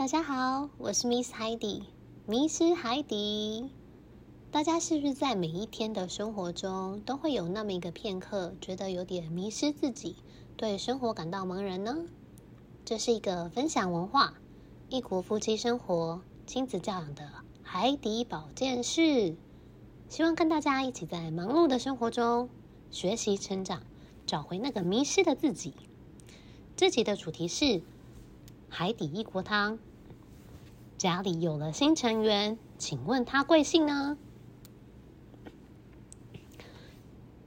大家好，我是 Miss Heidi，迷失海底。大家是不是在每一天的生活中都会有那么一个片刻，觉得有点迷失自己，对生活感到茫然呢？这是一个分享文化、异国夫妻生活、亲子教养的海底保健室，希望跟大家一起在忙碌的生活中学习成长，找回那个迷失的自己。这集的主题是海底一锅汤。家里有了新成员，请问他贵姓呢？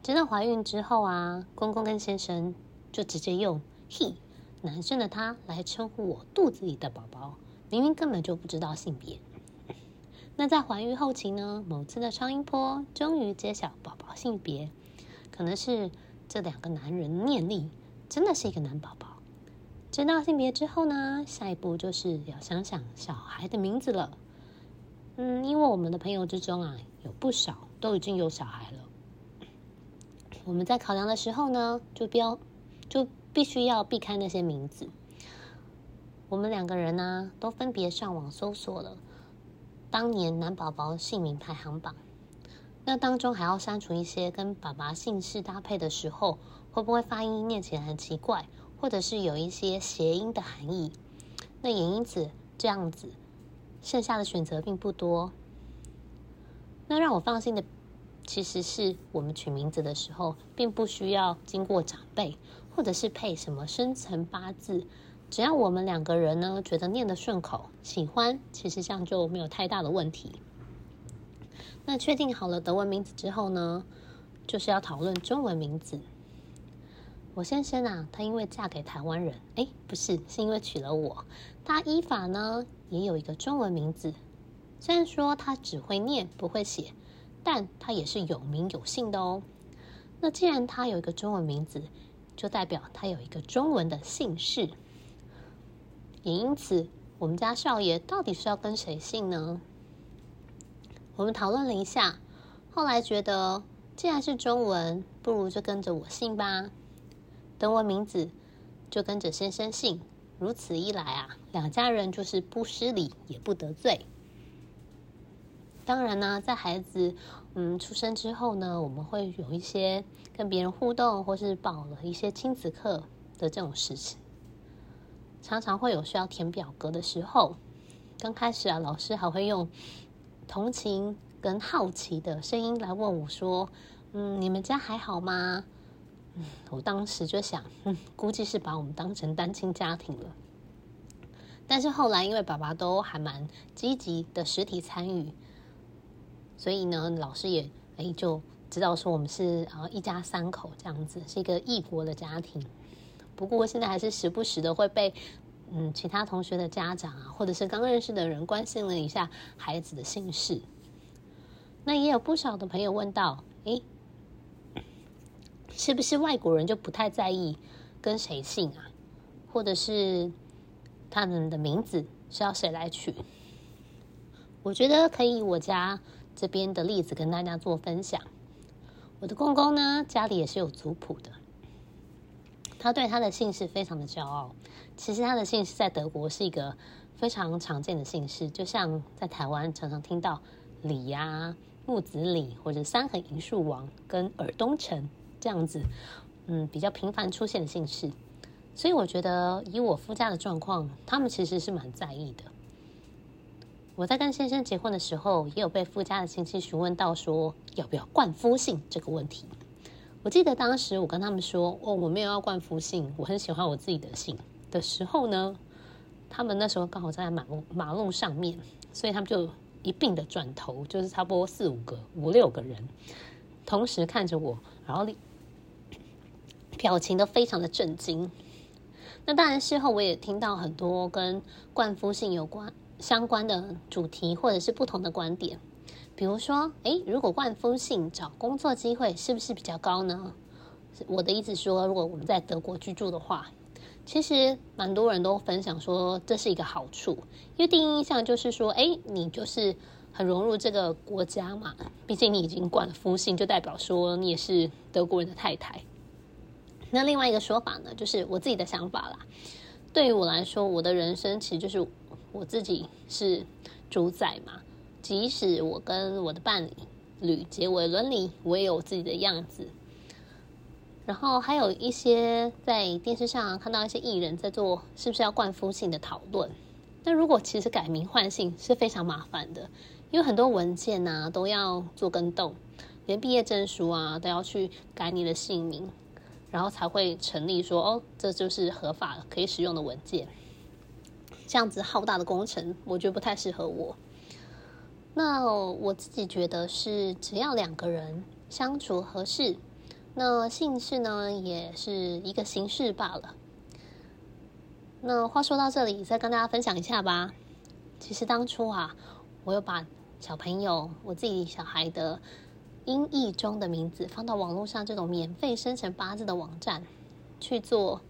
直到怀孕之后啊，公公跟先生就直接用 “he” 男生的他来称呼我肚子里的宝宝，明明根本就不知道性别。那在怀孕后期呢，某次的超音波终于揭晓宝宝性别，可能是这两个男人念力，真的是一个男宝宝。知道性别之后呢，下一步就是要想想小孩的名字了。嗯，因为我们的朋友之中啊，有不少都已经有小孩了。我们在考量的时候呢，就标就必须要避开那些名字。我们两个人呢，都分别上网搜索了当年男宝宝姓名排行榜。那当中还要删除一些跟爸爸姓氏搭配的时候，会不会发音念起来很奇怪？或者是有一些谐音的含义，那也因此这样子，剩下的选择并不多。那让我放心的，其实是我们取名字的时候，并不需要经过长辈，或者是配什么生辰八字，只要我们两个人呢觉得念得顺口，喜欢，其实这样就没有太大的问题。那确定好了德文名字之后呢，就是要讨论中文名字。我先生啊，他因为嫁给台湾人，哎，不是，是因为娶了我。他依法呢也有一个中文名字，虽然说他只会念不会写，但他也是有名有姓的哦。那既然他有一个中文名字，就代表他有一个中文的姓氏。也因此，我们家少爷到底是要跟谁姓呢？我们讨论了一下，后来觉得既然是中文，不如就跟着我姓吧。德文名字就跟着先生姓，如此一来啊，两家人就是不失礼也不得罪。当然呢，在孩子嗯出生之后呢，我们会有一些跟别人互动，或是报了一些亲子课的这种事情，常常会有需要填表格的时候。刚开始啊，老师还会用同情跟好奇的声音来问我说：“嗯，你们家还好吗？”嗯，我当时就想，嗯，估计是把我们当成单亲家庭了。但是后来，因为爸爸都还蛮积极的实体参与，所以呢，老师也哎就知道说我们是啊一家三口这样子，是一个异国的家庭。不过现在还是时不时的会被嗯其他同学的家长啊，或者是刚认识的人关心了一下孩子的姓氏。那也有不少的朋友问到，哎。是不是外国人就不太在意跟谁姓啊？或者是他们的名字是要谁来取？我觉得可以我家这边的例子跟大家做分享。我的公公呢，家里也是有族谱的，他对他的姓氏非常的骄傲。其实他的姓氏在德国是一个非常常见的姓氏，就像在台湾常常听到李呀、木子李，或者三横银树王跟尔东城。这样子，嗯，比较频繁出现的姓氏，所以我觉得以我夫家的状况，他们其实是蛮在意的。我在跟先生结婚的时候，也有被夫家的亲戚询问到说要不要冠夫姓这个问题。我记得当时我跟他们说，哦，我没有要冠夫姓，我很喜欢我自己的姓的时候呢，他们那时候刚好在马路马路上面，所以他们就一并的转头，就是差不多四五个、五六个人，同时看着我，然后表情都非常的震惊。那当然，事后我也听到很多跟冠夫姓有关相关的主题，或者是不同的观点。比如说，诶，如果冠夫姓找工作机会是不是比较高呢？我的意思说，如果我们在德国居住的话，其实蛮多人都分享说这是一个好处，因为第一印象就是说，诶，你就是很融入这个国家嘛，毕竟你已经冠了夫姓，就代表说你也是德国人的太太。那另外一个说法呢，就是我自己的想法啦。对于我来说，我的人生其实就是我自己是主宰嘛，即使我跟我的伴侣结为伦理，我也有自己的样子。然后还有一些在电视上看到一些艺人在做是不是要冠夫姓的讨论。那如果其实改名换姓是非常麻烦的，因为很多文件呐都要做更动，连毕业证书啊都要去改你的姓名，然后才会成立说哦，这就是合法可以使用的文件。这样子浩大的工程，我觉得不太适合我。那我自己觉得是，只要两个人相处合适，那姓氏呢也是一个形式罢了。那话说到这里，再跟大家分享一下吧。其实当初啊，我有把小朋友我自己小孩的音译中的名字放到网络上这种免费生辰八字的网站去做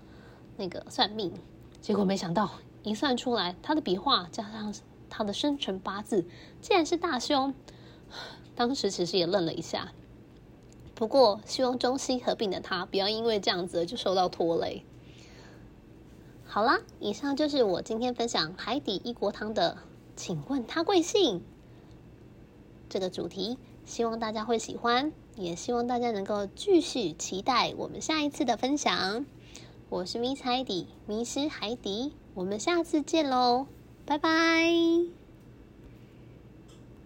那个算命，结果没想到一算出来，他的笔画加上他的生辰八字竟然是大凶。当时其实也愣了一下，不过希望中西合并的他不要因为这样子就受到拖累。好啦，以上就是我今天分享海底一锅汤的，请问他贵姓？这个主题，希望大家会喜欢，也希望大家能够继续期待我们下一次的分享。我是迷彩底，迷失海底，我们下次见喽，拜拜。